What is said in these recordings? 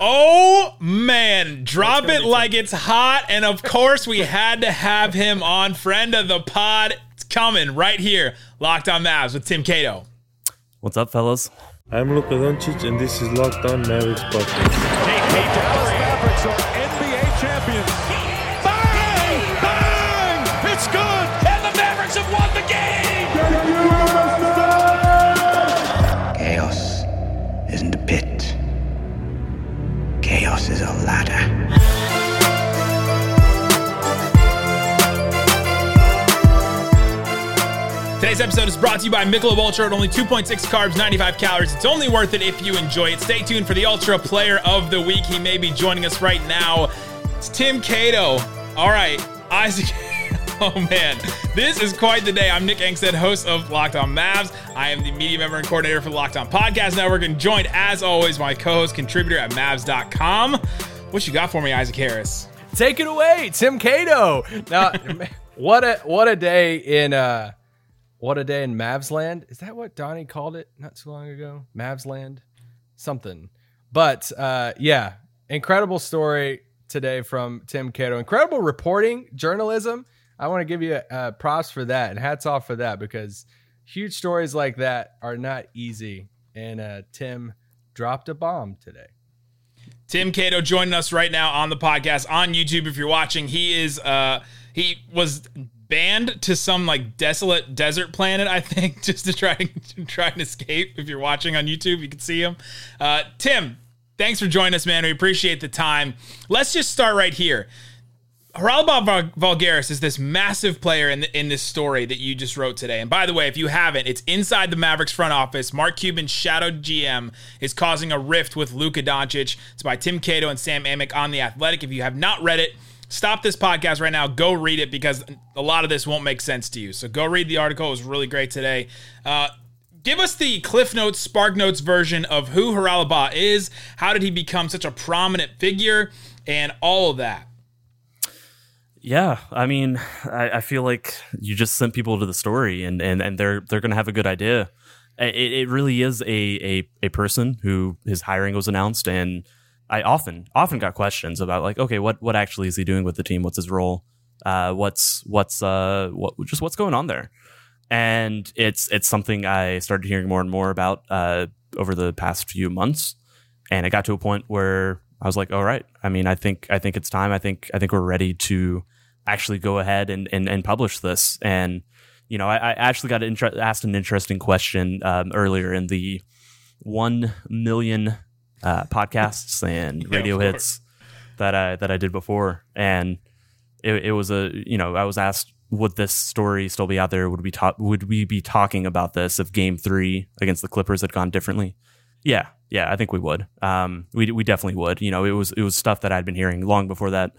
Oh man, drop it like it's hot. And of course, we had to have him on. Friend of the pod. It's coming right here. Locked on Mavs with Tim Cato. What's up, fellas? I'm Luka Doncic, and this is Locked On Mavericks podcast. Today's episode is brought to you by Michelob Ultra at only 2.6 carbs, 95 calories. It's only worth it if you enjoy it. Stay tuned for the Ultra Player of the Week. He may be joining us right now. It's Tim Cato. All right, Isaac. Oh man, this is quite the day. I'm Nick Angstadt, host of Locked On Mavs. I am the media member and coordinator for the Locked On Podcast Network, and joined as always my co-host, contributor at Mavs.com. What you got for me, Isaac Harris? Take it away, Tim Cato. Now, what a what a day in uh what a day in Mavs land. Is that what Donnie called it not too long ago? Mavs land? Something. But uh yeah, incredible story today from Tim Cato. Incredible reporting, journalism. I want to give you uh, props for that and hats off for that because huge stories like that are not easy. And uh, Tim dropped a bomb today. Tim Cato joining us right now on the podcast on YouTube. If you're watching, he is uh he was banned to some like desolate desert planet, I think, just to try to try and escape. If you're watching on YouTube, you can see him. Uh, Tim, thanks for joining us, man. We appreciate the time. Let's just start right here. Haralabos Voulgaris is this massive player in the, in this story that you just wrote today. And by the way, if you haven't, it's inside the Mavericks front office. Mark Cuban's shadowed GM is causing a rift with Luka Doncic. It's by Tim Cato and Sam Amick on the Athletic. If you have not read it, stop this podcast right now. Go read it because a lot of this won't make sense to you. So go read the article. It was really great today. Uh, give us the Cliff Notes, Spark Notes version of who Haralabos is. How did he become such a prominent figure, and all of that. Yeah, I mean, I, I, feel like you just sent people to the story, and and, and they're they're gonna have a good idea. It, it really is a, a a person who his hiring was announced, and I often often got questions about like, okay, what what actually is he doing with the team? What's his role? Uh, what's what's uh what just what's going on there? And it's it's something I started hearing more and more about uh, over the past few months, and it got to a point where I was like, all right. I mean, I think I think it's time. I think I think we're ready to actually go ahead and, and, and publish this. And, you know, I, I actually got inter- asked an interesting question um, earlier in the 1 million uh, podcasts and radio hits that I, that I did before. And it, it was a, you know, I was asked, would this story still be out there? Would we talk, would we be talking about this if game three against the Clippers had gone differently? Yeah. Yeah. I think we would. Um, we, we definitely would, you know, it was, it was stuff that I'd been hearing long before that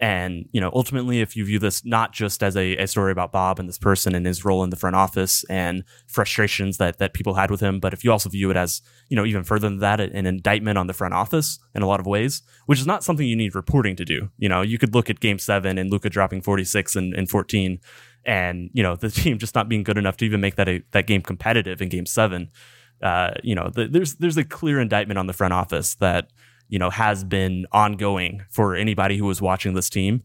and, you know, ultimately, if you view this not just as a, a, story about Bob and this person and his role in the front office and frustrations that, that people had with him, but if you also view it as, you know, even further than that, an indictment on the front office in a lot of ways, which is not something you need reporting to do. You know, you could look at game seven and Luka dropping 46 and, and 14 and, you know, the team just not being good enough to even make that a, that game competitive in game seven. Uh, you know, the, there's, there's a clear indictment on the front office that, you know, has been ongoing for anybody who was watching this team.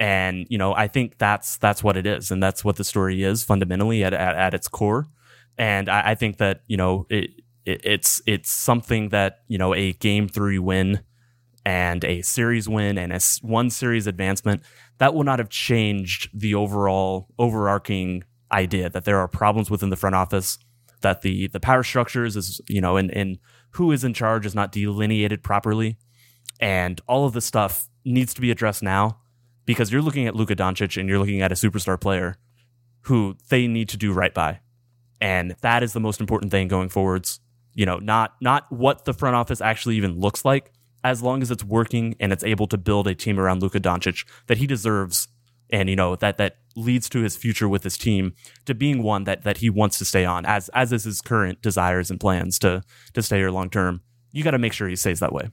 And, you know, I think that's, that's what it is. And that's what the story is fundamentally at, at, at its core. And I, I, think that, you know, it, it, it's, it's something that, you know, a game three win and a series win and a one series advancement, that will not have changed the overall overarching idea that there are problems within the front office, that the, the power structures is, you know, in, in, who is in charge is not delineated properly. And all of this stuff needs to be addressed now because you're looking at Luka Doncic and you're looking at a superstar player who they need to do right by. And that is the most important thing going forwards. You know, not not what the front office actually even looks like, as long as it's working and it's able to build a team around Luka Doncic that he deserves and you know that that leads to his future with his team to being one that that he wants to stay on as as is his current desires and plans to to stay here long term. You got to make sure he stays that way.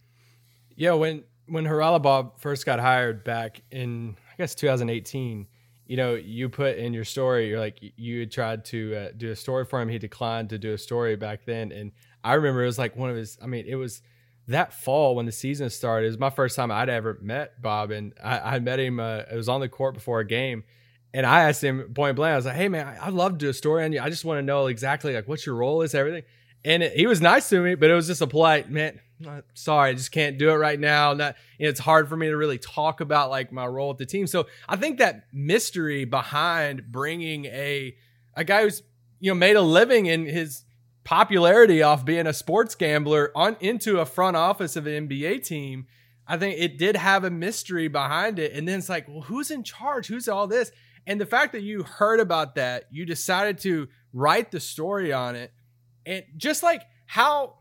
Yeah when when Haralabos first got hired back in i guess 2018 you know you put in your story you're like you had tried to uh, do a story for him. He declined to do a story back then. And i remember it was like one of his i mean it was that fall when the season started, it was my first time I'd ever met Bob, and I, I met him. Uh, it was on the court before a game, and I asked him point blank. I was like, "Hey man, I, I'd love to do a story on you. I just want to know exactly like what your role is, everything." And it, he was nice to me, but it was just a polite man. uh, Sorry, I just can't do it right now. Not, you know, it's hard for me to really talk about like my role at the team. So I think that mystery behind bringing a a guy who's you know made a living in his popularity off being a sports gambler on into a front office of an NBA team. I think it did have a mystery behind it. And then it's like, well, who's in charge? Who's all this? And the fact that you heard about that, you decided to write the story on it. And just like how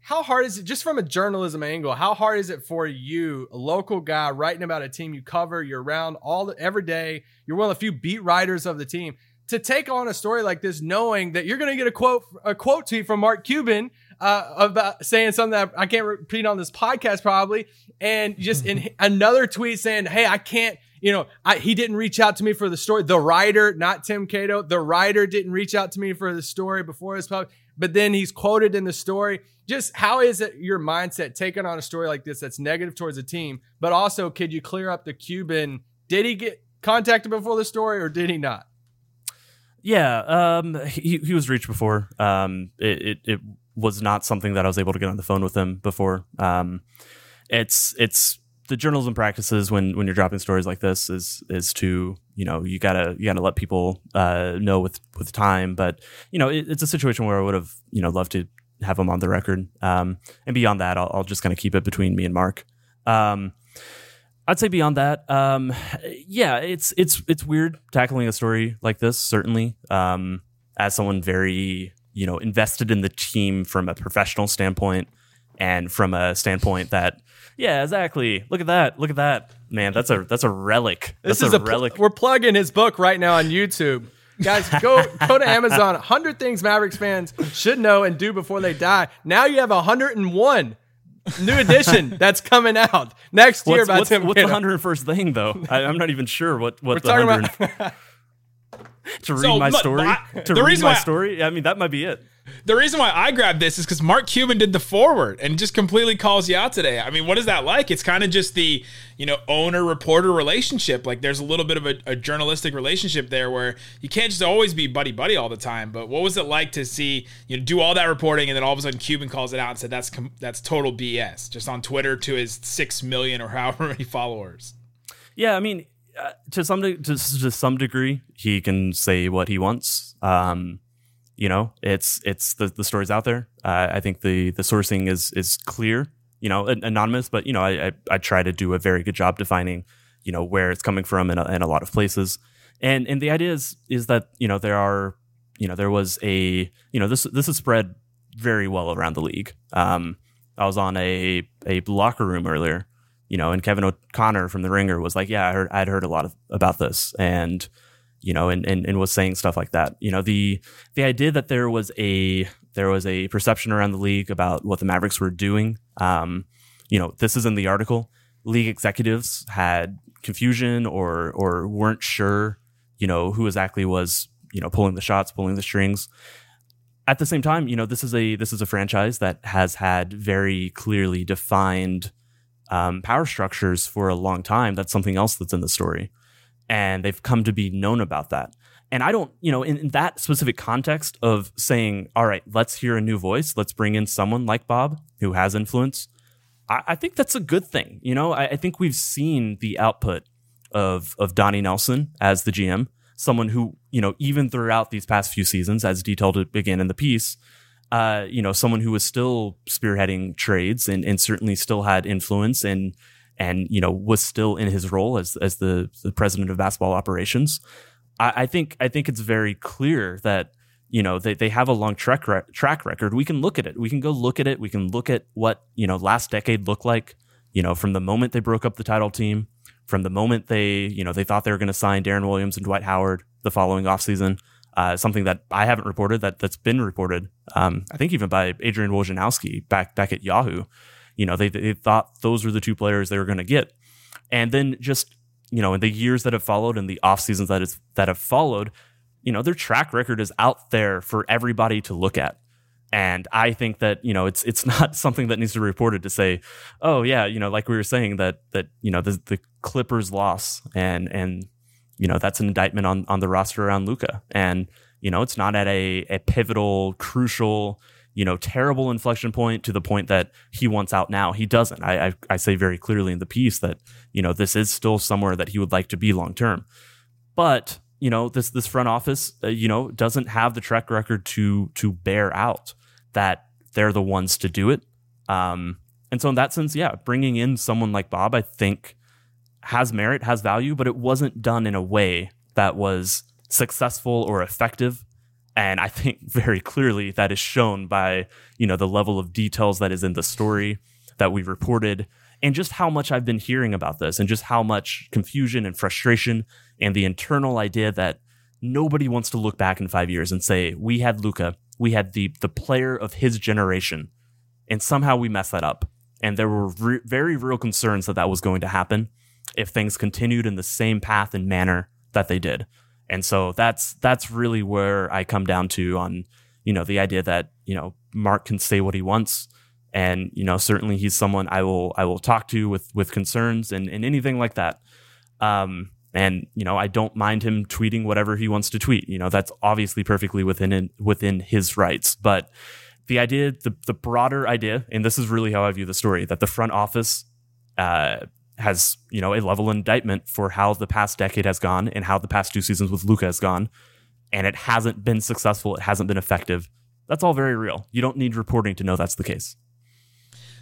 how hard is it just from a journalism angle how hard is it for you a local guy writing about a team you cover you're around all the, every day you're one of the few beat writers of the team to take on a story like this knowing that you're going to get a quote a quote tweet from mark cuban uh, about saying something that i can't repeat on this podcast probably and just in another tweet saying hey i can't you know I, he didn't reach out to me for the story the writer not tim cato the writer didn't reach out to me for the story before this published but then he's quoted in the story. Just how is it your mindset taking on a story like this that's negative towards a team, but also could you clear up the Cuban? Did he get contacted before the story or did he not? Yeah, um, he he was reached before. Um, it, it it was not something that I was able to get on the phone with him before. Um, it's it's the journalism practices when when you're dropping stories like this is is to you know you gotta you gotta let people uh, know with with time. But you know it, it's a situation where I would have you know loved to have him on the record. Um, and beyond that, I'll, I'll just kind of keep it between me and Mark. Um, I'd say beyond that, um, yeah, it's it's it's weird tackling a story like this. Certainly, um, as someone very you know invested in the team from a professional standpoint, and from a standpoint that, yeah, exactly. Look at that. Look at that, man. That's a that's a relic. This that's is a, pl- relic. we're plugging his book right now on YouTube. Guys, go go to Amazon. 100 things Mavericks fans should know and do before they die. Now you have 101 new edition that's coming out next year What's, by what's, Tim what's the hundred first thing though? I, I'm not even sure what what We're the talking hundred about to read So, my story. I- to the read my why- story. I mean, that might be it. The reason why I grabbed this is because Mark Cuban did the foreword and just completely calls you out today. I mean, what is that like? It's kind of just the you know owner reporter relationship. Like there's a little bit of a, a journalistic relationship there where you can't just always be buddy buddy all the time. But what was it like to see you know do all that reporting and then all of a sudden Cuban calls it out and said that's com- that's total BS just on Twitter to his six million or however many followers. Yeah, I mean, to some to, to some degree, he can say what he wants. Um, you know, it's it's the the story's out there. Uh, I think the the sourcing is is clear. You know, an- anonymous, but you know, I, I I try to do a very good job defining, you know, where it's coming from in a, in a lot of places. And and the idea is is that you know there are you know there was a you know this this is spread very well around the league. Um, I was on a a locker room earlier, you know, and Kevin O'Connor from the Ringer was like, "Yeah, I heard I'd heard a lot of, about this," and you know, and, and and was saying stuff like that. You know, the the idea that there was a there was a perception around the league about what the Mavericks were doing. Um, you know, this is in the article. League executives had confusion or or weren't sure, you know, who exactly was you know pulling the shots, pulling the strings at the same time, you know, this is a this is a franchise that has had very clearly defined um, power structures for a long time. That's something else that's in the story, and they've come to be known about that. And I don't, you know, in, in that specific context of saying, all right, let's hear a new voice, let's bring in someone like Bob who has influence. I, I think that's a good thing. You know, I, I think we've seen the output of of Donnie Nelson as the GM, someone who, you know, even throughout these past few seasons, as detailed again in the piece, uh, you know, someone who was still spearheading trades and, and certainly still had influence and and you know was still in his role as as the the president of basketball operations. I, I think I think it's very clear that you know they, they have a long track re- track record. We can look at it. We can go look at it. We can look at what you know last decade looked like. You know, from the moment they broke up the title team, from the moment they you know they thought they were going to sign Deron Williams and Dwight Howard the following offseason, uh, something that I haven't reported that that's been reported. Um, I think even by Adrian Wojnarowski back back at Yahoo. You know, they they thought those were the two players they were going to get, and then just you know in the years that have followed and the off seasons that is that have followed, you know their track record is out there for everybody to look at. And I think that you know it's it's not something that needs to be reported to say, oh yeah, you know, like we were saying that that you know the the Clippers loss and and you know that's an indictment on on the roster around Luka. And you know it's not at a a pivotal, crucial, you know, terrible inflection point to the point that he wants out now. He doesn't. I I, I say very clearly in the piece that you know this is still somewhere that he would like to be long term. But you know this this front office, uh, you know, doesn't have the track record to to bear out that they're the ones to do it. Um, and so in that sense, yeah, bringing in someone like Bob, I think has merit, has value, but it wasn't done in a way that was successful or effective. And I think very clearly that is shown by, you know, the level of details that is in the story that we reported and just how much I've been hearing about this and just how much confusion and frustration and the internal idea that nobody wants to look back in five years and say, we had Luka, we had the, the player of his generation, and somehow we messed that up. And there were re- very real concerns that that was going to happen if things continued in the same path and manner that they did. And so that's that's really where I come down to on you know the idea that you know Mark can say what he wants and you know certainly he's someone I will I will talk to with with concerns and, and anything like that. Um, and you know I don't mind him tweeting whatever he wants to tweet. You know that's obviously perfectly within within his rights. But the idea, the the broader idea, and this is really how I view the story, that the front office uh, has you know a level indictment for how the past decade has gone and how the past two seasons with Luka has gone, and it hasn't been successful. It hasn't been effective. That's all very real. You don't need reporting to know that's the case.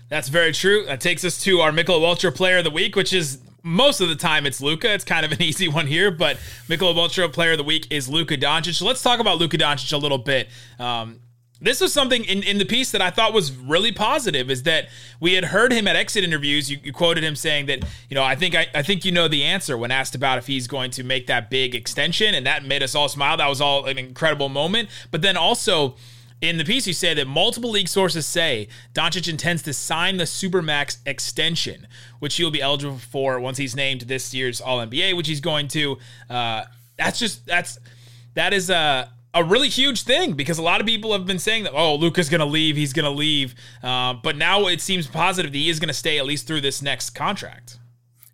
That's very true. That takes us to our Michelob Ultra Player of the Week, which is most of the time it's Luka. It's kind of an easy one here, but Michelob Ultra Player of the Week is Luka Doncic. So let's talk about Luka Doncic a little bit. Um, this was something in, in the piece that I thought was really positive is that we had heard him at exit interviews. You, you quoted him saying that, you know, I think I, I think you know the answer when asked about if he's going to make that big extension, and that made us all smile. That was all an incredible moment. But then also in the piece, you say that multiple league sources say Doncic intends to sign the Supermax extension, which he'll be eligible for once he's named this year's All NBA, which he's going to. Uh, that's just that's that is a a really huge thing because a lot of people have been saying that oh Luka's going to leave, he's going to leave, uh, but now it seems positive that he is going to stay at least through this next contract.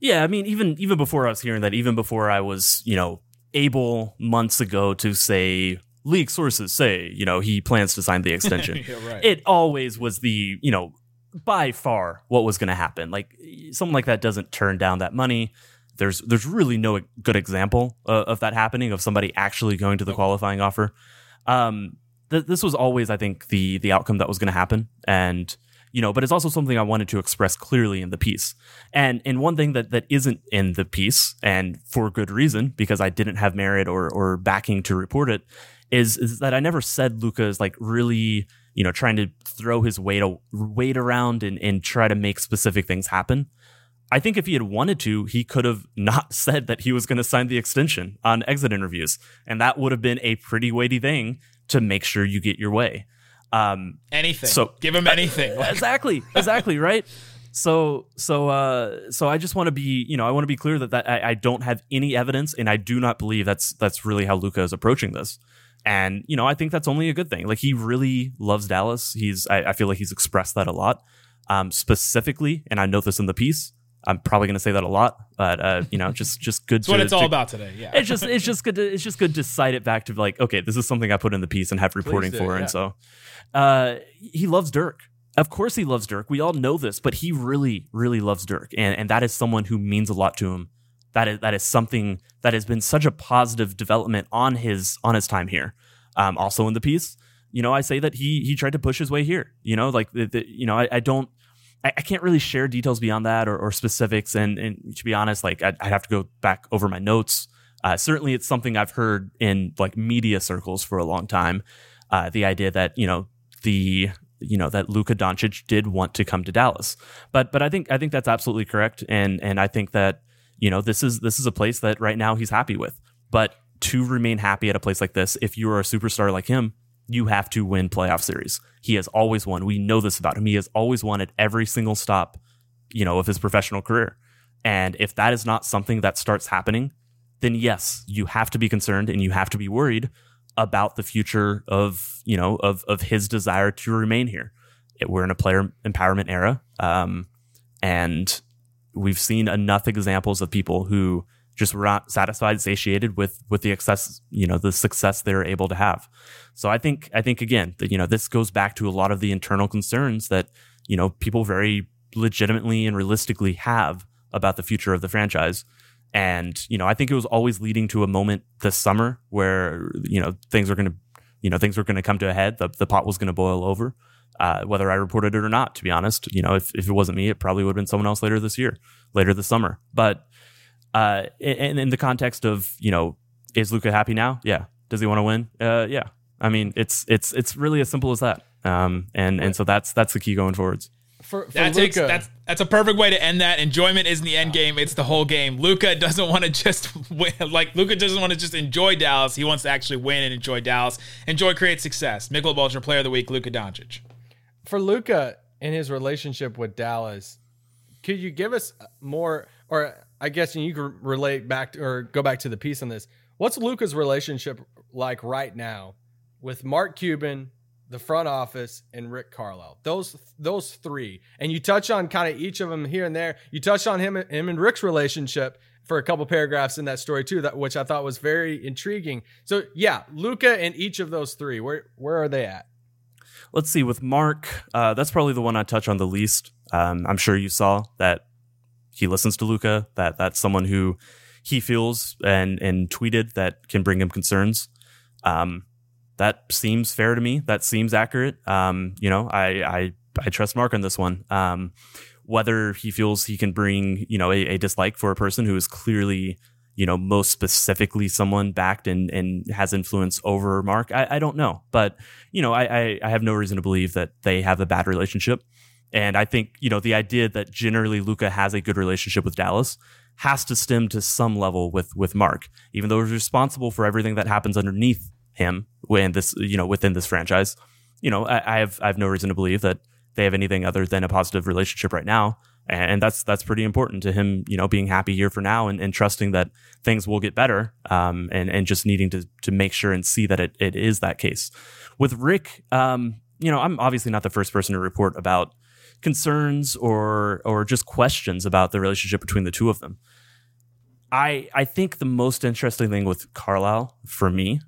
Yeah, I mean, even even before I was hearing that, even before I was, you know, able months ago to say leak sources say, you know, he plans to sign the extension. Yeah, right. It always was the, you know, by far what was going to happen. Like someone like that doesn't turn down that money. There's there's really no good example uh, of that happening of somebody actually going to the qualifying offer. Um, th- this was always, I think, the the outcome that was going to happen, and you know, but it's also something I wanted to express clearly in the piece. And and one thing that that isn't in the piece, and for good reason, because I didn't have merit or or backing to report it, is is that I never said Luka is like really you know trying to throw his weight weight around and and try to make specific things happen. I think if he had wanted to, he could have not said that he was going to sign the extension on exit interviews, and that would have been a pretty weighty thing to make sure you get your way. Um, anything. So give him anything. exactly, exactly, right. So, so, uh, so I just want to be, you know, I want to be clear that, that I, I don't have any evidence, and I do not believe that's that's really how Luka is approaching this. And, you know, I think that's only a good thing. Like he really loves Dallas. He's, I, I feel like he's expressed that a lot. Um, specifically, and I note this in the piece. I'm probably going to say that a lot, but uh, you know, just just good. That's what it's all to- about today. Yeah. It's just it's just good to it's just good to cite it back to like, okay, this is something I put in the piece and have reporting do, for, yeah. and so uh, he loves Dirk. Of course, he loves Dirk. We all know this, but he really, really loves Dirk, and and that is someone who means a lot to him. That is that is something that has been such a positive development on his on his time here. Um, also in the piece, you know, I say that he he tried to push his way here. You know, like the, the, you know, I, I don't. I, I can't really share details beyond that or, or specifics, and, and to be honest, like I'd, I'd have to go back over my notes. Uh, certainly, it's something I've heard in like media circles for a long time. Uh, the idea that you know the you know that Luka Doncic did want to come to Dallas, but but I think I think that's absolutely correct, and and I think that you know this is this is a place that right now he's happy with. But to remain happy at a place like this, if you are a superstar like him, you have to win playoff series. He has always won. We know this about him. He has always won at every single stop, you know, of his professional career. And if that is not something that starts happening, then yes, you have to be concerned and you have to be worried about the future of you know of of his desire to remain here. We're in a player empowerment era, um, and we've seen enough examples of people who just were not satisfied, satiated with with the excess, you know, the success they're able to have. So I think I think again that you know this goes back to a lot of the internal concerns that you know people very legitimately and realistically have about the future of the franchise. And you know, I think it was always leading to a moment this summer where you know things are going to, you know, things were going to come to a head. The, the pot was going to boil over, uh, whether I reported it or not. To be honest, you know, if, if it wasn't me, it probably would have been someone else later this year, later this summer. But uh, in, in the context of you know, is Luka happy now? Yeah. Does he want to win? Uh, yeah. I mean, it's it's it's really as simple as that. Um, and and so that's that's the key going forwards. For, for That takes that's that's a perfect way to end that. Enjoyment isn't the end game; it's the whole game. Luka doesn't want to just win, like Luka doesn't want to just enjoy Dallas. He wants to actually win and enjoy Dallas. Enjoy, create success. Michelob Ultra Player of the Week, Luka Doncic. for Luka in his relationship with Dallas, could you give us more, or I guess you can relate back to, or go back to the piece on this? What's Luka's relationship like right now with Mark Cuban, the front office, and Rick Carlisle? Those those three, and you touch on kind of each of them here and there. You touch on him him and Rick's relationship for a couple paragraphs in that story too, that which I thought was very intriguing. So yeah, Luka and each of those three, where where are they at? Let's see. With Mark, uh, that's probably the one I touch on the least. Um, I'm sure you saw that he listens to Luka. That that's someone who he feels and and tweeted that can bring him concerns. Um, that seems fair to me. That seems accurate. Um, you know, I I I trust Mark on this one. Um, whether he feels he can bring you know a, a dislike for a person who is clearly you know most specifically someone backed and and has influence over Mark, I, I don't know. But you know, I, I I have no reason to believe that they have a bad relationship. And I think, you know, the idea that generally Luka has a good relationship with Dallas has to stem to some level with with Mark, even though he's responsible for everything that happens underneath him when this, you know, within this franchise. You know, I, I have I have no reason to believe that they have anything other than a positive relationship right now. And that's that's pretty important to him, you know, being happy here for now and, and trusting that things will get better. Um, and, and just needing to to make sure and see that it, it is that case. With Rick, um, you know, I'm obviously not the first person to report about concerns or or just questions about the relationship between the two of them. I I think the most interesting thing with Carlisle for me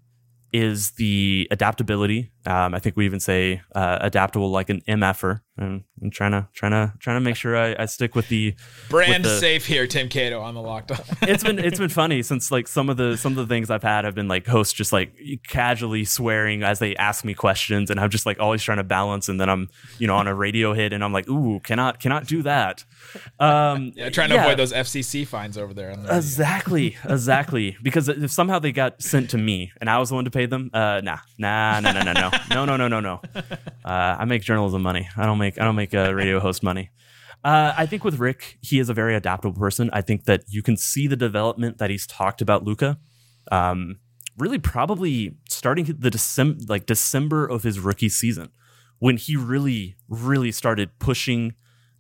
is the adaptability. Um, I think we even say uh, adaptable like an MFer. And I'm trying to trying to trying to make sure I, I stick with the Brand with the- safe here, Tim Cato on the locked on. it's been it's been funny since like some of the some of the things I've had have been like hosts just like casually swearing as they ask me questions, and I'm just like always trying to balance, and then I'm you know on a radio hit, and I'm like, ooh, cannot cannot do that. Um, yeah, trying to avoid those FCC fines over there. On the Exactly, exactly. Because if somehow they got sent to me and I was the one to pay them, uh, nah, nah, no, no, no, no, no, no, no, no, no. Uh, I make journalism money. I don't make I don't make uh, radio host money. Uh, I think with Rick, he is a very adaptable person. I think that you can see the development that he's talked about Luka. Um, really, probably starting the December, like December of his rookie season, when he really, really started pushing.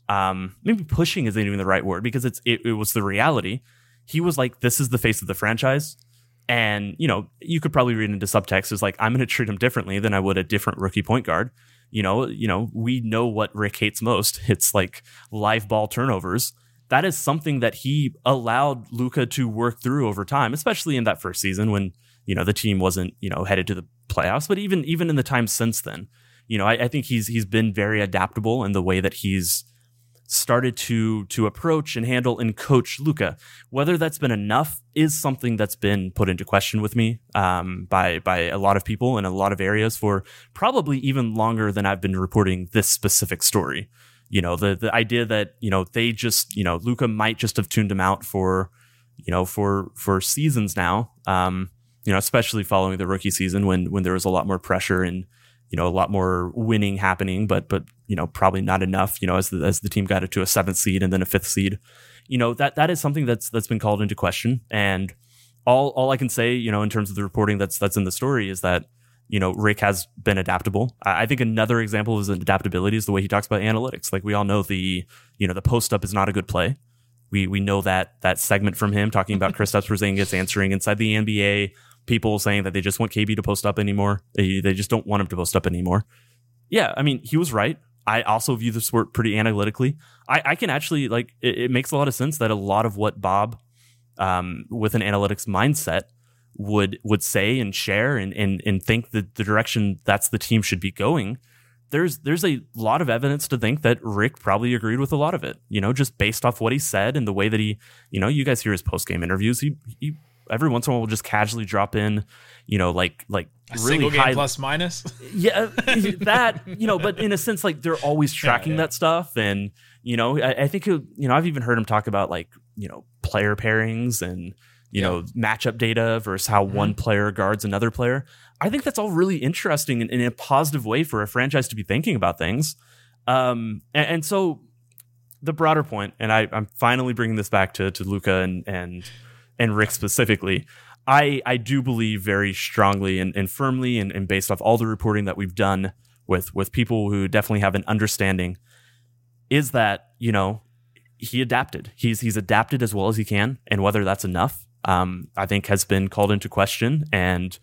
Um, maybe pushing isn't even the right word because it's it, it was the reality. He was like, "This is the face of the franchise," and you know, you could probably read into subtext is like, "I'm going to treat him differently than I would a different rookie point guard." You know, you know, we know what Rick hates most. It's like live ball turnovers. That is something that he allowed Luka to work through over time, especially in that first season when you know the team wasn't you know headed to the playoffs. But even even in the time since then, you know, I, I think he's he's been very adaptable in the way that he's started to to approach and handle and coach Luka. Whether that's been enough is something that's been put into question with me um, by by a lot of people in a lot of areas for probably even longer than I've been reporting this specific story. You know, the the idea that you know they just you know Luka might just have tuned him out for you know for for seasons now. Um, you know, especially following the rookie season when when there was a lot more pressure and you know a lot more winning happening, but but you know probably not enough. You know, as the, as the team got it to a seventh seed and then a fifth seed, you know that that is something that's that's been called into question. And all all I can say, you know, in terms of the reporting that's that's in the story is that you know Rick has been adaptable. I I think another example of his adaptability is the way he talks about analytics. Like we all know the you know the post up is not a good play. We we know that that segment from him talking about Kristaps Porzingis answering inside the NBA people saying that they just want KP to post up anymore. They, they just don't want him to post up anymore. Yeah, I mean, he was right. I also view the sport pretty analytically. I, I can actually like it, it, makes a lot of sense that a lot of what Bob, um, with an analytics mindset, would would say and share and and, and think that the direction that's the team should be going. There's there's a lot of evidence to think that Rick probably agreed with a lot of it. You know, just based off what he said and the way that he, you know, you guys hear his post game interviews. He he every once in a while we'll just casually drop in, you know, like like A really single game high, plus minus. yeah, that you know, but in a sense, like they're always tracking yeah. that stuff, and you know, I, I think you know, I've even heard him talk about like you know player pairings and you know matchup data versus how Mm-hmm. one player guards another player. I think that's all really interesting and in a positive way for a franchise to be thinking about things. Um, and, and so the broader point, and I, I'm finally bringing this back to to Luka and and and Rick specifically. I I do believe very strongly and, and firmly, and, and based off all the reporting that we've done with with people who definitely have an understanding, is that you know he adapted. He's he's adapted as well as he can, and whether that's enough, um, I think has been called into question and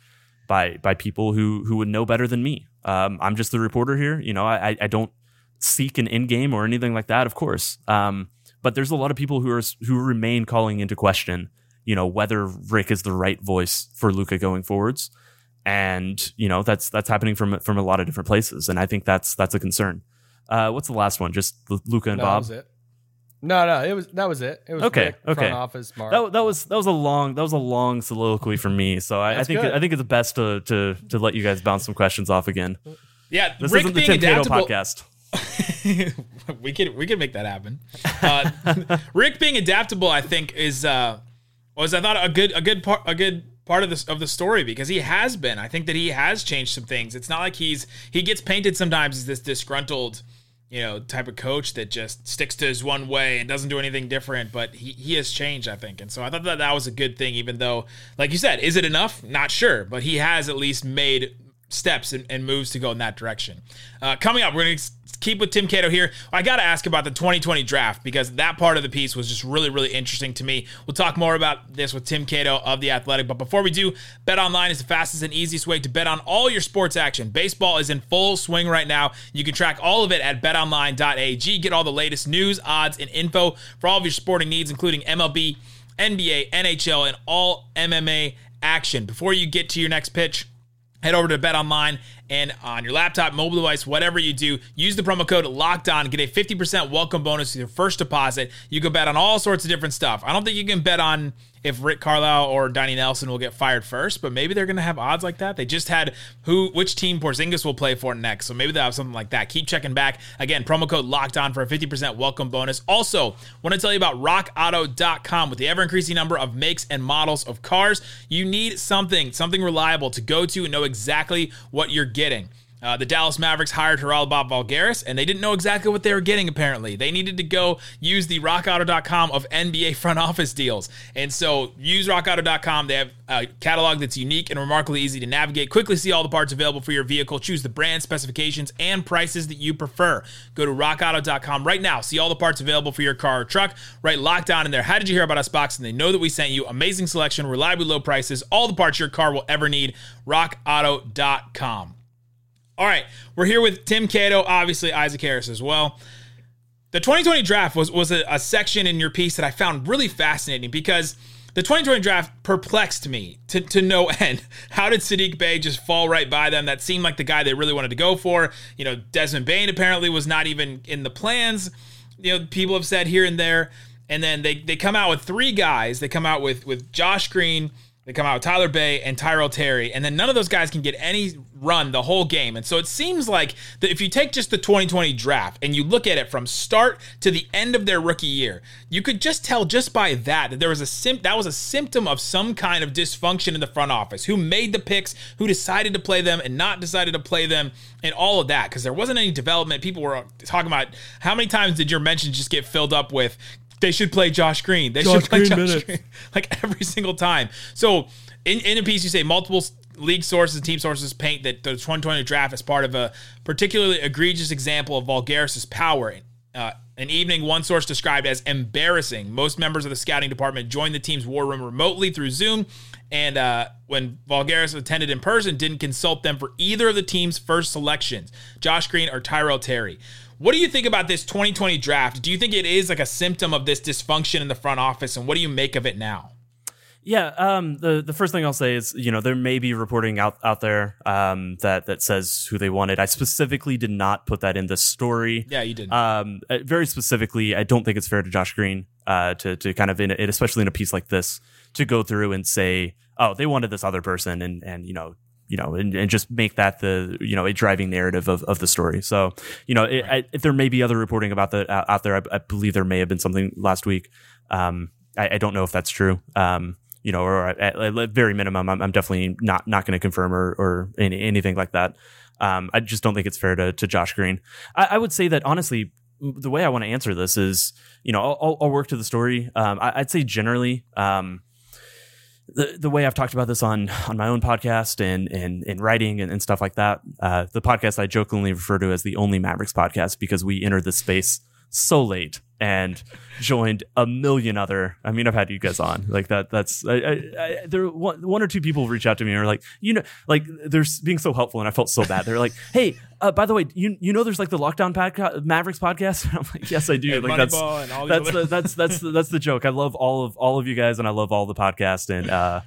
by by people who who would know better than me. Um, I'm just the reporter here. You know, I I don't seek an end game or anything like that, of course. Um, but there's a lot of people who are who remain calling into question, you know, whether Rick is the right voice for Luka going forwards, and you know that's that's happening from from a lot of different places, and I think that's that's a concern. Uh, what's the last one? Just Luka and No, that Bob. was it. No, no, it was that was it. It was Okay, Rick, okay. front office, Mark. That, that was that was a long that was a long soliloquy for me. So I, I think good. I think it's best to to to let you guys bounce some questions off again. yeah, This Rick isn't the being Tim Cato adaptable. podcast. we could we could make that happen. Uh, Rick being adaptable, I think, is uh, was I thought a good a good part a good part of this of the story because he has been. I think that he has changed some things. It's not like he's he gets painted sometimes as this disgruntled, you know, type of coach that just sticks to his one way and doesn't do anything different. But he he has changed, I think, and so I thought that that was a good thing. Even though, like you said, is it enough? Not sure, but he has at least made steps and, and moves to go in that direction. Uh, coming up, we're going to keep with Tim Cato here. I got to ask about the 2020 draft because that part of the piece was just really, really interesting to me. We'll talk more about this with Tim Cato of The Athletic. But before we do, Bet Online is the fastest and easiest way to bet on all your sports action. Baseball is in full swing right now. You can track all of it at betonline.ag. Get all the latest news, odds, and info for all of your sporting needs, including MLB, NBA, NHL, and all MMA action. Before you get to your next pitch, head over to Bet Online and on your laptop, mobile device, whatever you do, use the promo code Locked On. Get a 50% welcome bonus to your first deposit. You can bet on all sorts of different stuff. I don't think you can bet on if Rick Carlisle or Donnie Nelson will get fired first, but maybe they're going to have odds like that. They just had who, which team Porzingis will play for next, so maybe they'll have something like that. Keep checking back. Again, promo code Locked On for a 50% welcome bonus. Also, want to tell you about RockAuto.com with the ever increasing number of makes and models of cars. You need something, something reliable to go to and know exactly what you're getting. Uh, the Dallas Mavericks hired Bob Voulgaris, and they didn't know exactly what they were getting, apparently. They needed to go use the rockauto.com of NBA front office deals. And so use rockauto.com. They have a catalog that's unique and remarkably easy to navigate. Quickly see all the parts available for your vehicle. Choose the brand, specifications, and prices that you prefer. Go to rockauto.com right now. See all the parts available for your car or truck. Write lockdown in there. How did you hear about us box? And they know that we sent you. Amazing selection, reliably low prices, all the parts your car will ever need. rockauto.com. All right, we're here with Tim Cato, obviously Isaac Harris as well. The 2020 draft was was a, a section in your piece that I found really fascinating because the 2020 draft perplexed me to, to no end. How did Saddiq Bey just fall right by them? That seemed like the guy they really wanted to go for. You know, Desmond Bane apparently was not even in the plans. You know, people have said here and there. And then they, they come out with three guys. They come out with with Josh Green, they come out with Tyler Bey and Tyrell Terry, and then none of those guys can get any run the whole game. And so it seems like that if you take just the 2020 draft and you look at it from start to the end of their rookie year, you could just tell just by that that there was a sim- that was a symptom of some kind of dysfunction in the front office. Who made the picks, who decided to play them and not decided to play them, and all of that because there wasn't any development. People were talking about how many times did your mentions just get filled up with they should play Josh Green. They Josh should play Green Josh minutes. Green. Like every single time. So in, in a piece, you say multiple league sources, team sources paint that the 2020 draft is part of a particularly egregious example of Voulgaris' power. Uh, An evening one source described as embarrassing. Most members of the scouting department joined the team's war room remotely through Zoom, and uh, when Voulgaris attended in person, didn't consult them for either of the team's first selections, Josh Green or Tyrell Terry. What do you think about this 2020 draft? Do you think it is like a symptom of this dysfunction in the front office, and what do you make of it now? Yeah, um, the the first thing I'll say is, you know, there may be reporting out out there um, that that says who they wanted. I specifically did not put that in the story. Yeah, you did. Um, uh, very specifically, I don't think it's fair to Josh Green uh, to to kind of in it, especially in a piece like this, to go through and say, oh, they wanted this other person, and and you know. You know, and, and just make that the you know a driving narrative of, of the story. So, you know, it, I, if there may be other reporting about that out, out there, I, I believe there may have been something last week. Um, I, I don't know if that's true. Um, you know, or at, at very minimum, I'm, I'm definitely not not going to confirm or or any, anything like that. Um, I just don't think it's fair to to Josh Green. I, I would say that honestly, the way I want to answer this is, you know, I'll, I'll work to the story. Um, I, would say generally, um, the the way I've talked about this on on my own podcast and and in writing and, and, stuff like that. Uh, the podcast I jokingly refer to as the only Mavericks podcast because we entered this space so late and joined a million other. I mean, I've had you guys on like that. That's I, I, I, there. One, one or two people reach out to me and are like, you know, like they're being so helpful, and I felt so bad. They're like, hey, uh, by the way, you you know, there's like the Locked On Podca- Mavericks podcast. I'm like, yes, I do. like that's that's the, that's that's the, that's the joke. I love all of all of you guys, and I love all the podcast and. uh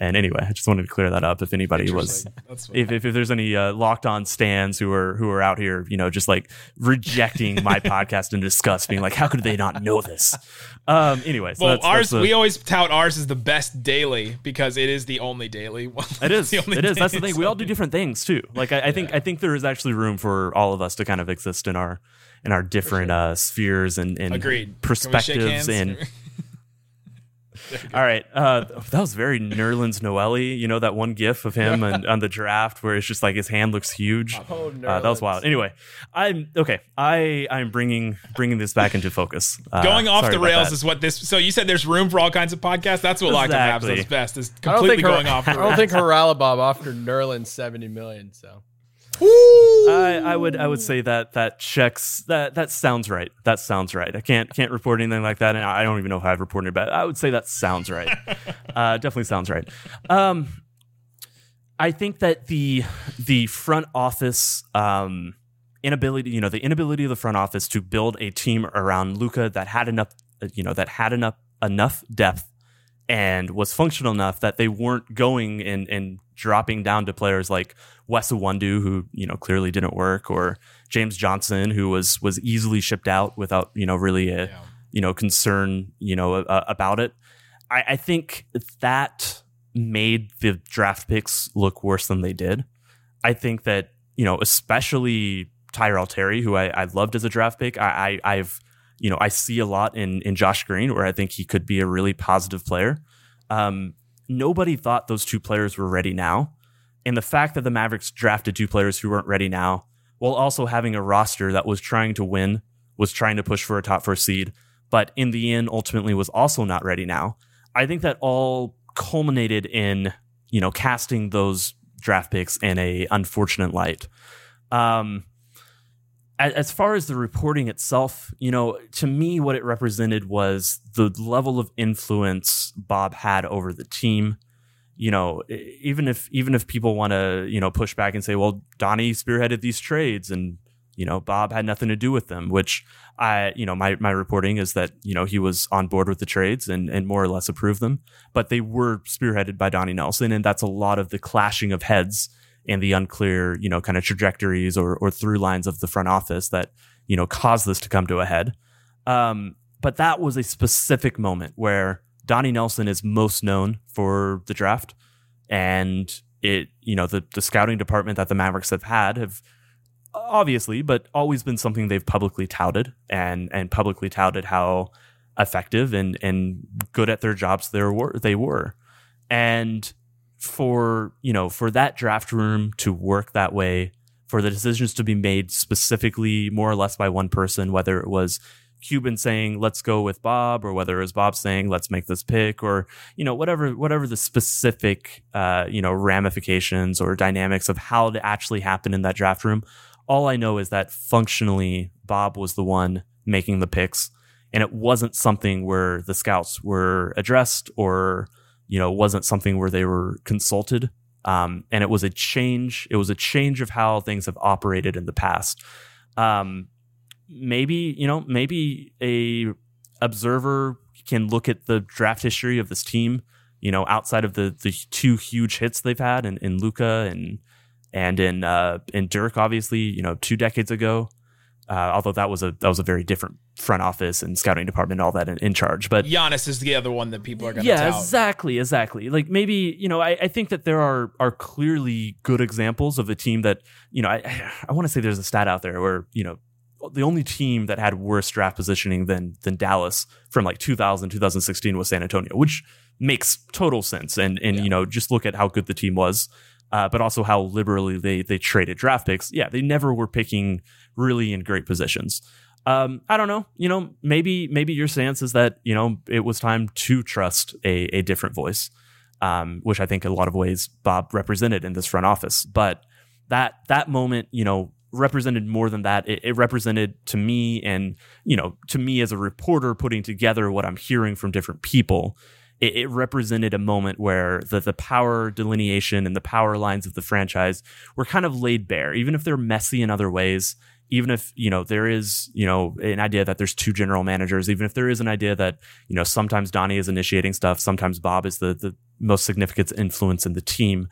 and anyway, I just wanted to clear that up. If anybody was, if, if, if there's any uh, locked on stands who are who are out here, you know, just like rejecting my podcast in disgust, being like, how could they not know this? Um, anyway, so well, that's, ours that's we always tout ours as the best daily because it is the only daily. it is. it is. That's the thing. We all do different things too. Like I, I yeah. think I think there is actually room for all of us to kind of exist in our in our different sure. uh, spheres and, and Agreed. perspectives and. All right. Uh, that was very Nerlens Noel. You know that one GIF of him and, on the draft where it's just like his hand looks huge. Oh, uh, that was wild. Anyway, I'm okay. I I'm bringing bringing this back into focus. Uh, Going off the rails is what this. So you said there's room for all kinds of podcasts. That's what exactly. Locked On does best. Is completely going off. I don't think Haralabob offered Nerlens seventy million. So I, I, would I would say that that checks that that sounds right. That sounds right. I can't can't report anything like that, and I don't even know if I've reported it, but I would say that sounds right. uh, definitely sounds right. Um, I think that the the front office um, inability, you know, the inability of the front office to build a team around Luka that had enough, you know, that had enough enough depth and was functional enough that they weren't going and, and dropping down to players like Wes Iwundu, who you know clearly didn't work, or James Johnson, who was was easily shipped out without you know really a yeah. you know concern you know uh, about it. I, I think that made the draft picks look worse than they did. I think that you know especially Tyrell Terry, who I, I loved as a draft pick. I, I I've you know I see a lot in in Josh Green where I think he could be a really positive player. Um, nobody thought those two players were ready now. And the fact that the Mavericks drafted two players who weren't ready now, while also having a roster that was trying to win, was trying to push for a top first seed, but in the end ultimately was also not ready now. I think that all culminated in, you know, casting those draft picks in a unfortunate light. Um, as far as the reporting itself, you know, to me, what it represented was the level of influence Bob had over the team. You know, even if even if people want to, you know, push back and say, well, Donnie spearheaded these trades and you know Bob had nothing to do with them, which I, you know, my my reporting is that you know he was on board with the trades and and more or less approved them, but they were spearheaded by Donnie Nelson, and that's a lot of the clashing of heads and the unclear, you know, kind of trajectories or, or through lines of the front office that, you know, caused this to come to a head. Um, but that was a specific moment where Donnie Nelson is most known for the draft. And it, you know, the, the scouting department that the Mavericks have had have obviously, but always been something they've publicly touted and, and publicly touted how effective and, and good at their jobs they were, they were. And for you know for that draft room to work that way for the decisions to be made specifically more or less by one person whether it was Cuban saying let's go with Bob or whether it was Bob saying let's make this pick or you know whatever whatever the specific uh, you know ramifications or dynamics of how it actually happened in that draft room. All I know is that functionally Bob was the one making the picks, and it wasn't something where the scouts were addressed or you know wasn't something where they were consulted. Um, and it was a change. It was a change of how things have operated in the past. Um, maybe you know maybe a observer can look at the draft history of this team you know outside of the the two huge hits they've had in, in Luka and and in uh in Dirk obviously you know two decades ago uh, although that was a that was a very different front office and scouting department and all that in, in charge but Giannis is the other one that people are going to yeah tout. exactly exactly. Like maybe you know I, I think that there are are clearly good examples of a team that you know i i want to say there's a stat out there where you know the only team that had worse draft positioning than than dallas from like 2000 2016 was san antonio which makes total sense. And and you know just look at how good the team was uh, but also how liberally they they traded draft picks yeah they never were picking really in great positions um, I don't know. You know, maybe maybe your stance is that you know it was time to trust a, a different voice, um, which I think in a lot of ways Bob represented in this front office. But that that moment, you know, represented more than that. It, it represented to me, and you know, to me as a reporter, putting together what I'm hearing from different people. It, it represented a moment where the the power delineation and the power lines of the franchise were kind of laid bare, even if they're messy in other ways even if you know there is you know an idea that there's two general managers even if there is an idea that you know sometimes donnie is initiating stuff sometimes bob is the the most significant influence in the team.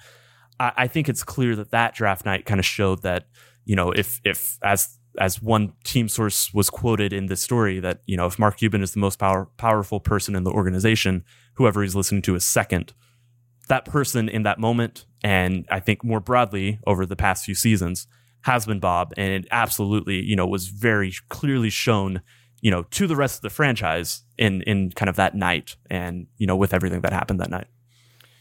I, I think it's clear that that draft night kind of showed that you know if if as as one team source was quoted in this story that you know if mark cuban is the most power, powerful person in the organization whoever he's listening to is second that person in that moment and i think more broadly over the past few seasons has been Bob, and it absolutely, you know, was very clearly shown, you know, to the rest of the franchise in in kind of that night, and you know, with everything that happened that night.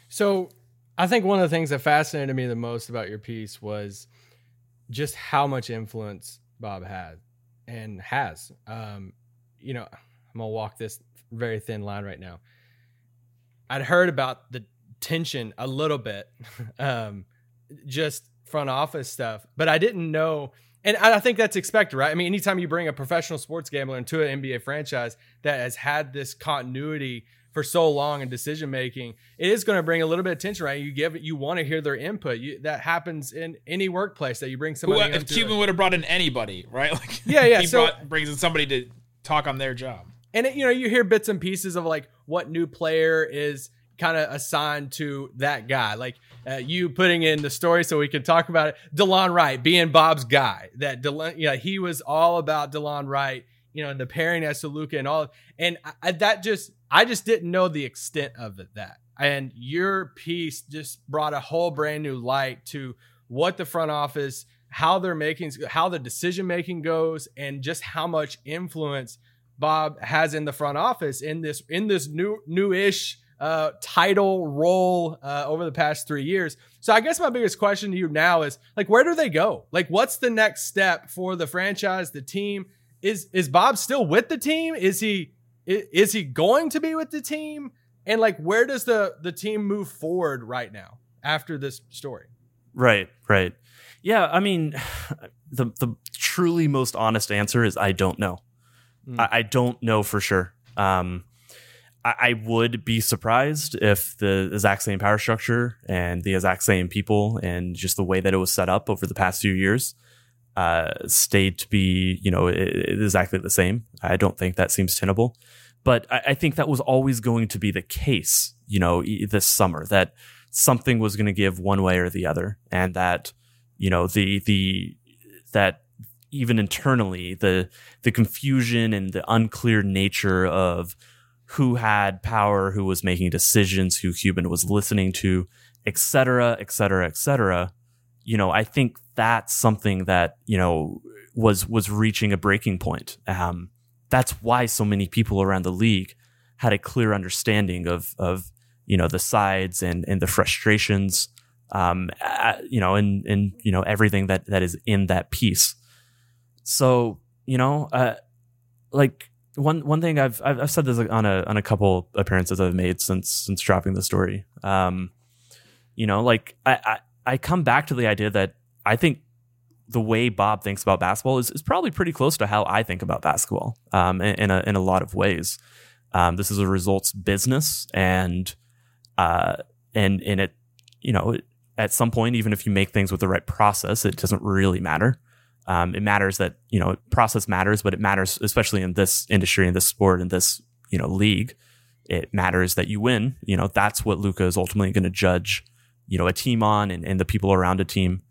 So, I think one of the things that fascinated me the most about your piece was just how much influence Bob had and has. Um, you know, I'm gonna walk this very thin line right now. I'd heard about the tension a little bit, um, just front office stuff, but I didn't know. And I think that's expected, right? I mean, anytime you bring a professional sports gambler into an NBA franchise that has had this continuity for so long in decision making, it is going to bring a little bit of tension, right? You give you want to hear their input. You, that happens in any workplace that you bring somebody. Who, if Cuban would have brought in anybody, right? Like, Yeah, yeah, he so- brought, brings in somebody to talk on their job. and it, you know you hear bits and pieces of like what new player is kind of assigned to that guy like uh, you putting in the story so we can talk about it delon wright being bob's guy that delon yeah he was all about delon wright you know and the pairing as to luka and all and I, I- that just i just didn't know the extent of it, that and your piece just brought a whole brand new light to what the front office how they're making how the decision making goes and just how much influence Bob has in the front office in this in this new new-ish uh, title role uh, over the past three years. So I guess my biggest question to you now is like, where do they go? Like, what's the next step for the franchise, the team? Is is Bob still with the team? Is he is he going to be with the team? And like, where does the the team move forward right now after this story? Right, right. Yeah, I mean, the the truly most honest answer is I don't know. I, I don't know for sure. Um, I, I would be surprised if the exact same power structure and the exact same people and just the way that it was set up over the past few years uh, stayed to be, you know, exactly the same. I don't think that seems tenable. But I, I think that was always going to be the case, you know, this summer that something was going to give one way or the other, and that, you know, the the that even internally the the confusion and the unclear nature of who had power, who was making decisions, who Cuban was listening to, et cetera, et cetera, et cetera. You know, I think that's something that you know was was reaching a breaking point. Um, that's why so many people around the league had a clear understanding of of you know the sides and and the frustrations, um, uh, you know, and and you know everything that that is in that piece. So you know, uh, like one one thing I've I've, said this on a on a couple appearances I've made since since dropping the story. Um, you know, like I, I I come back to the idea that I think the way Bob thinks about basketball is, is probably pretty close to how I think about basketball um, in, in, a, in a lot of ways. Um, this is a results business, and uh, and and it, you know, at some point, even if you make things with the right process, it doesn't really matter. Um, it matters that you know process matters, but it matters especially in this industry, in this sport, in this you know league. It matters that you win. You know that's what Luka is ultimately going to judge. You know a team on and, and the people around a team.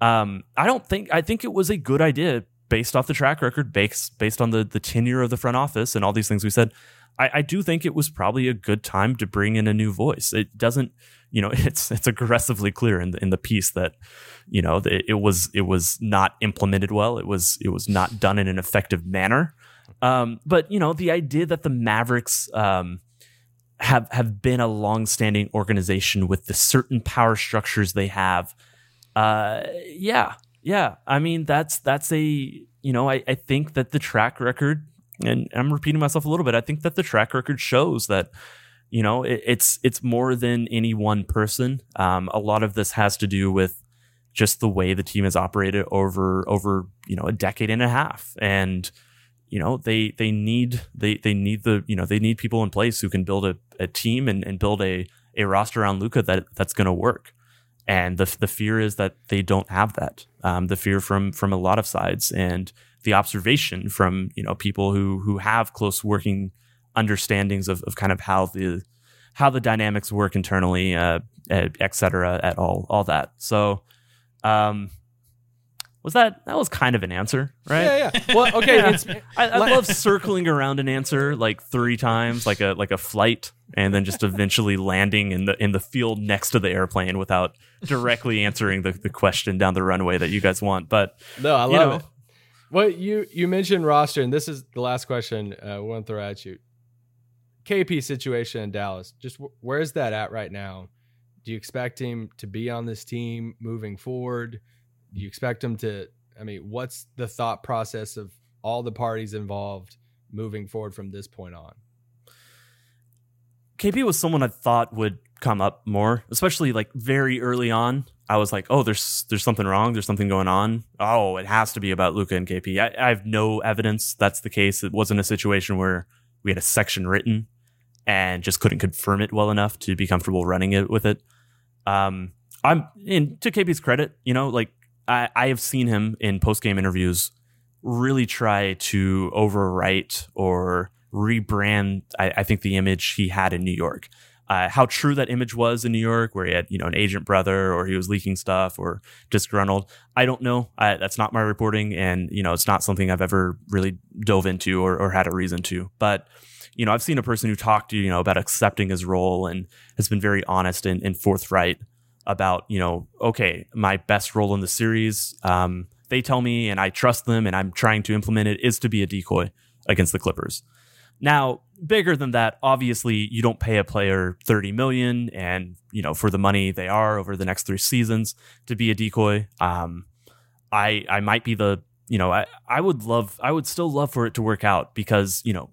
Um, I don't think I think it was a good idea based off the track record, based based on the the tenure of the front office and all these things we said. I, I do think it was probably a good time to bring in a new voice. It doesn't, you know, it's it's aggressively clear in the, in the piece that, you know, it, it was it was not implemented well. It was it was not done in an effective manner. Um, but you know, the idea that the Mavericks um, have have been a long-standing organization with the certain power structures they have, uh, yeah, yeah. I mean, that's that's a you know, I, I think that the track record and I'm repeating myself a little bit. I think that the track record shows that you know it, it's it's more than any one person. Um, a lot of this has to do with just the way the team has operated over over you know a decade and a half, and you know they they need they they need the you know they need people in place who can build a, a team and, and build a a roster around Luka that that's going to work. And the the fear is that they don't have that. Um, the fear from from a lot of sides and the observation from you know people who who have close working understandings of, of kind of how the how the dynamics work internally, uh, et cetera, at all all that. So, um, was that that was kind of an answer, right? Yeah, yeah. Well, okay. Yeah. It's, I, I love circling around an answer like three times, like a like a flight, and then just eventually landing in the in the field next to the airplane without directly answering the, the question down the runway that you guys want. But no, I love you know, it. Well, you you mentioned roster, and this is the last question uh, we want to throw at you. KP situation in Dallas. Just wh- where is that at right now? Do you expect him to be on this team moving forward? Do you expect him to? I mean, what's the thought process of all the parties involved moving forward from this point on? KP was someone I thought would come up more, especially like very early on. I was like, oh, there's there's something wrong. There's something going on. Oh, it has to be about Luka and KP. I, I have no evidence that's the case. It wasn't a situation where we had a section written and just couldn't confirm it well enough to be comfortable running it with it. Um, I'm in to KP's credit, you know, like I, I have seen him in post game interviews really try to overwrite or rebrand. I, I think the image he had in New York uh, how true that image was in New York, where he had you know an agent brother, or he was leaking stuff, or disgruntled. I don't know. I, that's not my reporting, and you know it's not something I've ever really dove into or, or had a reason to. But you know, I've seen a person who talked to you know about accepting his role and has been very honest and, and forthright about you know, okay, my best role in the series. Um, they tell me, and I trust them, and I'm trying to implement it. Is to be a decoy against the Clippers. Now, bigger than that, obviously, you don't pay a player 30 million and, you know, for the money they are over the next three seasons to be a decoy. Um, I, I might be the, you know, I, I would love, I would still love for it to work out because, you know,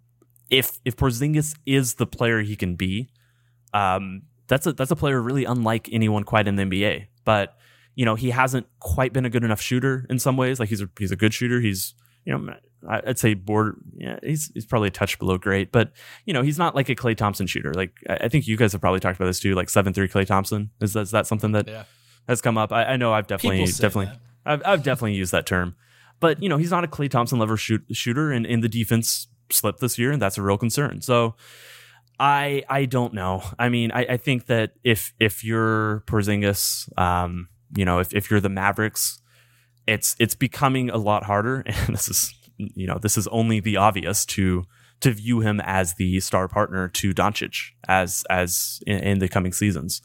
if, if Porzingis is the player he can be, um, that's a, that's a player really unlike anyone quite in the NBA. But, you know, he hasn't quite been a good enough shooter in some ways. Like he's a, he's a good shooter. He's, you know, I'd say border. Yeah, he's he's probably a touch below great, but you know, he's not like a Klay Thompson shooter. Like I think you guys have probably talked about this too. Like seven three Klay Thompson is that, is that something that Yeah. has come up? I, I know I've definitely definitely that. I've, I've definitely used that term, but you know, he's not a Klay Thompson level shoot, shooter, and in the defense slipped this year, and that's a real concern. So. I I don't know. I mean, I, I think that if if you're Porzingis, um, you know, if, if you're the Mavericks, it's it's becoming a lot harder. And this is you know, this is only the obvious to to view him as the star partner to Doncic as as in, in the coming seasons.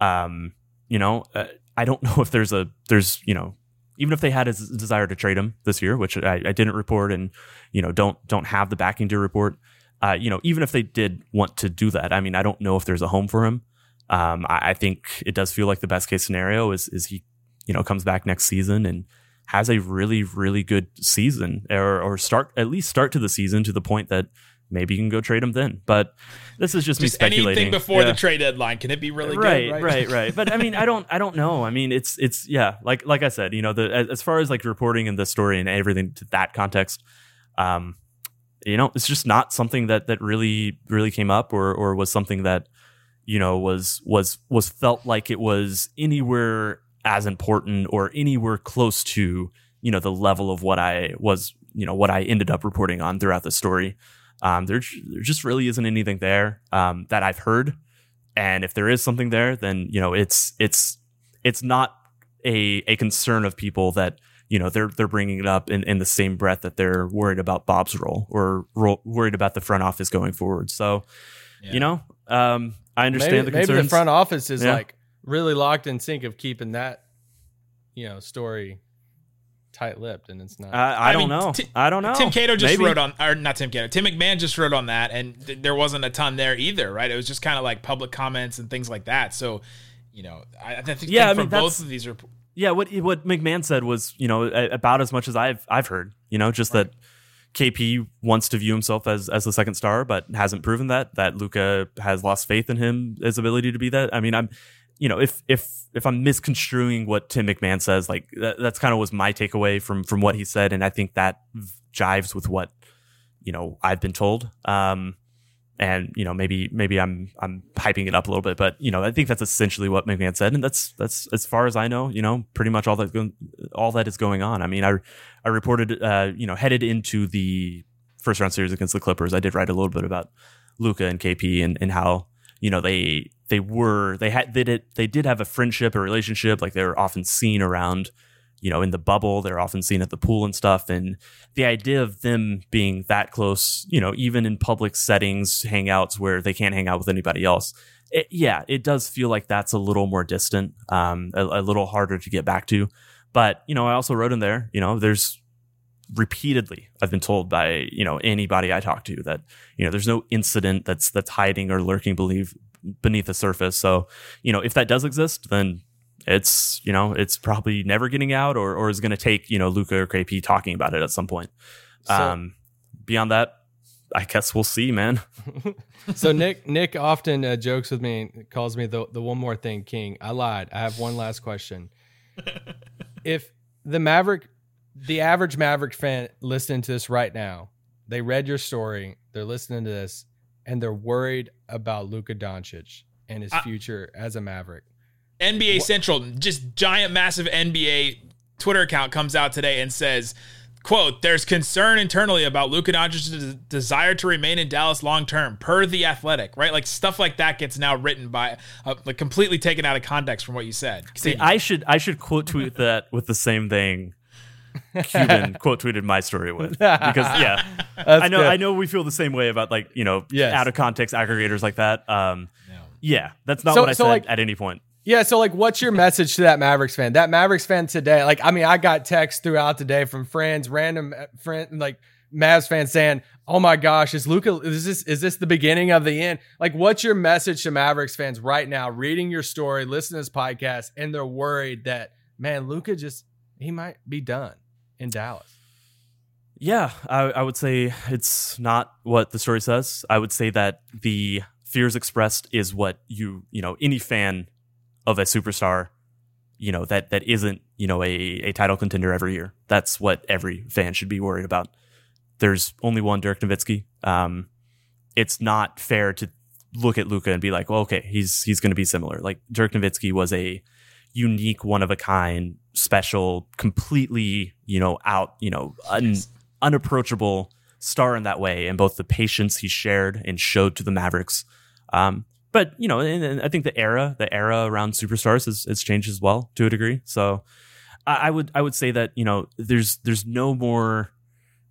Um, you know, uh, I don't know if there's a there's you know even if they had a desire to trade him this year, which I, I didn't report and you know don't don't have the backing to report. Uh, you know, even if they did want to do that, I mean, I don't know if there's a home for him. Um, I, I think it does feel like the best case scenario is is he, you know, comes back next season and has a really really good season or or start at least start to the season to the point that maybe you can go trade him then. But this is just, me Just speculating. anything before Yeah. the trade deadline. Can it be really right, good? right, right, But I mean, I don't, I don't know. I mean, it's, it's, yeah, like, like I said, you know, the as, as far as like reporting and the story and everything to that context, um, you know, it's just not something that that really, really came up or or was something that, you know, was was was felt like it was anywhere as important or anywhere close to, you know, the level of what I was, you know, what I ended up reporting on throughout the story. Um, there, there just really isn't anything there um, that I've heard and if there is something there then you know it's it's it's not a a concern of people that you know they're they're bringing it up in, in the same breath that they're worried about Bob's role or ro- worried about the front office going forward. So you know um, I understand maybe, the maybe the front office is Yeah. like really locked in sync of keeping that, you know, story tight lipped, and it's not. I, I, I don't mean, know. Ti- I don't know. Tim Cato just Maybe. wrote on, or not Tim Cato, Tim McMahon just wrote on that, and th- there wasn't a ton there either, right? It was just kind of like public comments and things like that. So, you know, I, I think Yeah, I mean, that's- both of these are Yeah, what what McMahon said was, you know, about as much as I've I've heard. You know, just that KP wants to view himself as as the second star, but hasn't proven that. That Luka has lost faith in him, his ability to be that. I mean, I'm, you know, if if if I'm misconstruing what Tim McMahon says, like that, that's kind of was my takeaway from from what he said, and I think that jives with what you know I've been told. Um, and you know maybe maybe I'm I'm hyping it up a little bit, but you know I think that's essentially what McMahon said, and that's that's as far as I know, you know, pretty much all that all that is going on. I mean, I I reported, uh, you know, headed into the first round series against the Clippers, I did write a little bit about Luka and KP and and how you know they they were they had they did they did have a friendship or relationship, like they were often seen around. You know, in the bubble, they're often seen at the pool and stuff. And the idea of them being that close, you know, even in public settings, hangouts where they can't hang out with anybody else, it, yeah, it does feel like that's a little more distant, um, a, a little harder to get back to. But you know, I also wrote in there, you know, there's repeatedly I've been told by you know anybody I talk to that you know there's no incident that's that's hiding or lurking believe beneath the surface. So you know, if that does exist, then it's you know it's probably never getting out or or is going to take you know Luka or KP talking about it at some point. So- um, beyond that, I guess we'll see, man. so Nick Nick often uh, jokes with me, calls me the the one more thing king. I lied. I have one last question. if the Maverick, the average Maverick fan listening to this right now, they read your story, they're listening to this, and they're worried about Luka Doncic and his I- future as a Maverick. NBA Central, just giant, massive NBA Twitter account comes out today and says, "quote There's concern internally about Luka Doncic's desire to remain in Dallas long term, per the Athletic." Right, like stuff like that gets now written by, uh, like completely taken out of context from what you said. See, I should I should quote tweet that with the same thing. Cuban quote tweeted my story with because yeah, I know good. I know we feel the same way about like you know Yes. out of context aggregators like that. Um, yeah, that's not So- what I so, said like- at any point. Yeah, so like what's your message to that Mavericks fan? That Mavericks fan today, like I mean, I got texts throughout the day from friends, random uh, friend like Mavs fans saying, "Oh my gosh, is Luka is this is this the beginning of the end?" Like what's your message to Mavericks fans right now reading your story, listening to this podcast and they're worried that man, Luka just he might be done in Dallas. Yeah, I, I would say it's not what the story says. I would say that the fears expressed is what you you know any fan of a superstar, you know that that isn't you know a a title contender every year. That's what every fan should be worried about. There's only one Dirk Nowitzki. Um, it's not fair to look at Luka and be like, well, okay, he's he's going to be similar. Like Dirk Nowitzki was a unique, one of a kind, special, completely, you know, out, you know, un, unapproachable star in that way, and both the patience he shared and showed to the Mavericks. Um, but you know, and, and I think the era, the era around superstars has, has changed as well to a degree. So I, I would I would say that you know, there's there's no more.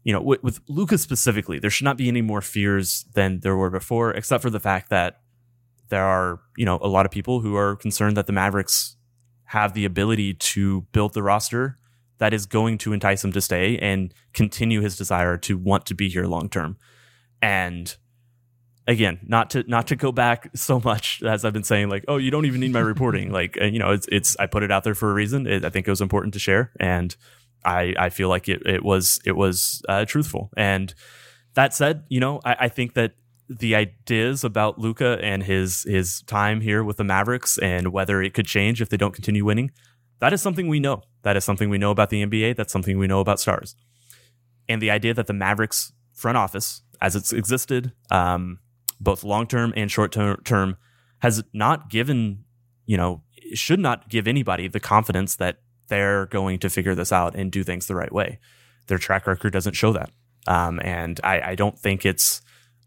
You know, with, with Lucas specifically, there should not be any more fears than there were before, except for the fact that there are, you know, a lot of people who are concerned that the Mavericks have the ability to build the roster that is going to entice him to stay and continue his desire to want to be here long term. And again, not to not to go back so much as I've been saying, like, oh, you don't even need my reporting. Like, uh, you know, it's it's I put it out there for a reason. It, I think it was important to share, and I I feel like it it was it was uh, truthful. And That said, you know, I, I think that the ideas about Luka and his his time here with the Mavericks and whether it could change if they don't continue winning, that is something we know. That is something we know about the NBA. That's something we know about stars. And the idea that the Mavericks front office, as it's existed, um, both long term and short term, has not given, you know, should not give anybody the confidence that they're going to figure this out and do things the right way. Their track record doesn't show that. Um, and I, I don't think it's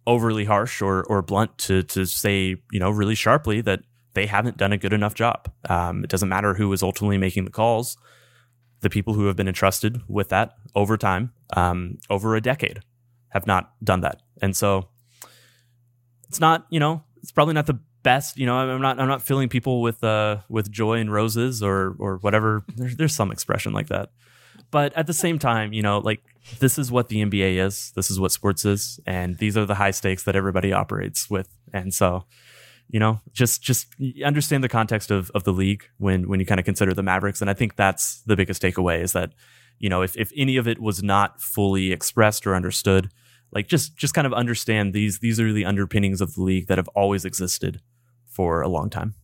overly harsh or or blunt to to say you know really sharply that they haven't done a good enough job. Um, it doesn't matter who is ultimately making the calls. The people who have been entrusted with that over time, um, over a decade, have not done that, and so it's not you know it's probably not the best. You know, I'm not I'm not filling people with uh with joy and roses or or whatever. There's there's some expression like that, but at the same time, you know, like this is what the NBA is. This is what sports is, and these are the high stakes that everybody operates with. And so, you know, just just understand the context of of the league when when you kind of consider the Mavericks. And I think that's the biggest takeaway is that you know if if any of it was not fully expressed or understood, like just just kind of understand these these are the underpinnings of the league that have always existed for a long time.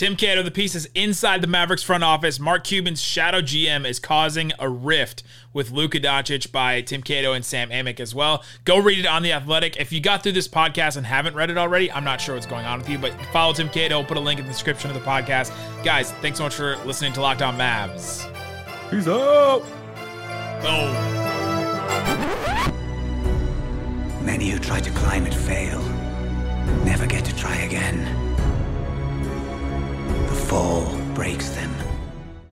Tim Cato, the piece is inside the Mavericks front office. Mark Cuban's shadow GM is causing a rift with Luka Doncic by Tim Cato and Sam Amick as well. Go read it on The Athletic. If you got through this podcast and haven't read it already, I'm not sure what's going on with you, but follow Tim Cato. We'll put a link in the description of the podcast. Guys, thanks so much for listening to Locked On Mavs. Peace out. Boom. Many who try to climb it fail, never get to try again. The fall breaks them.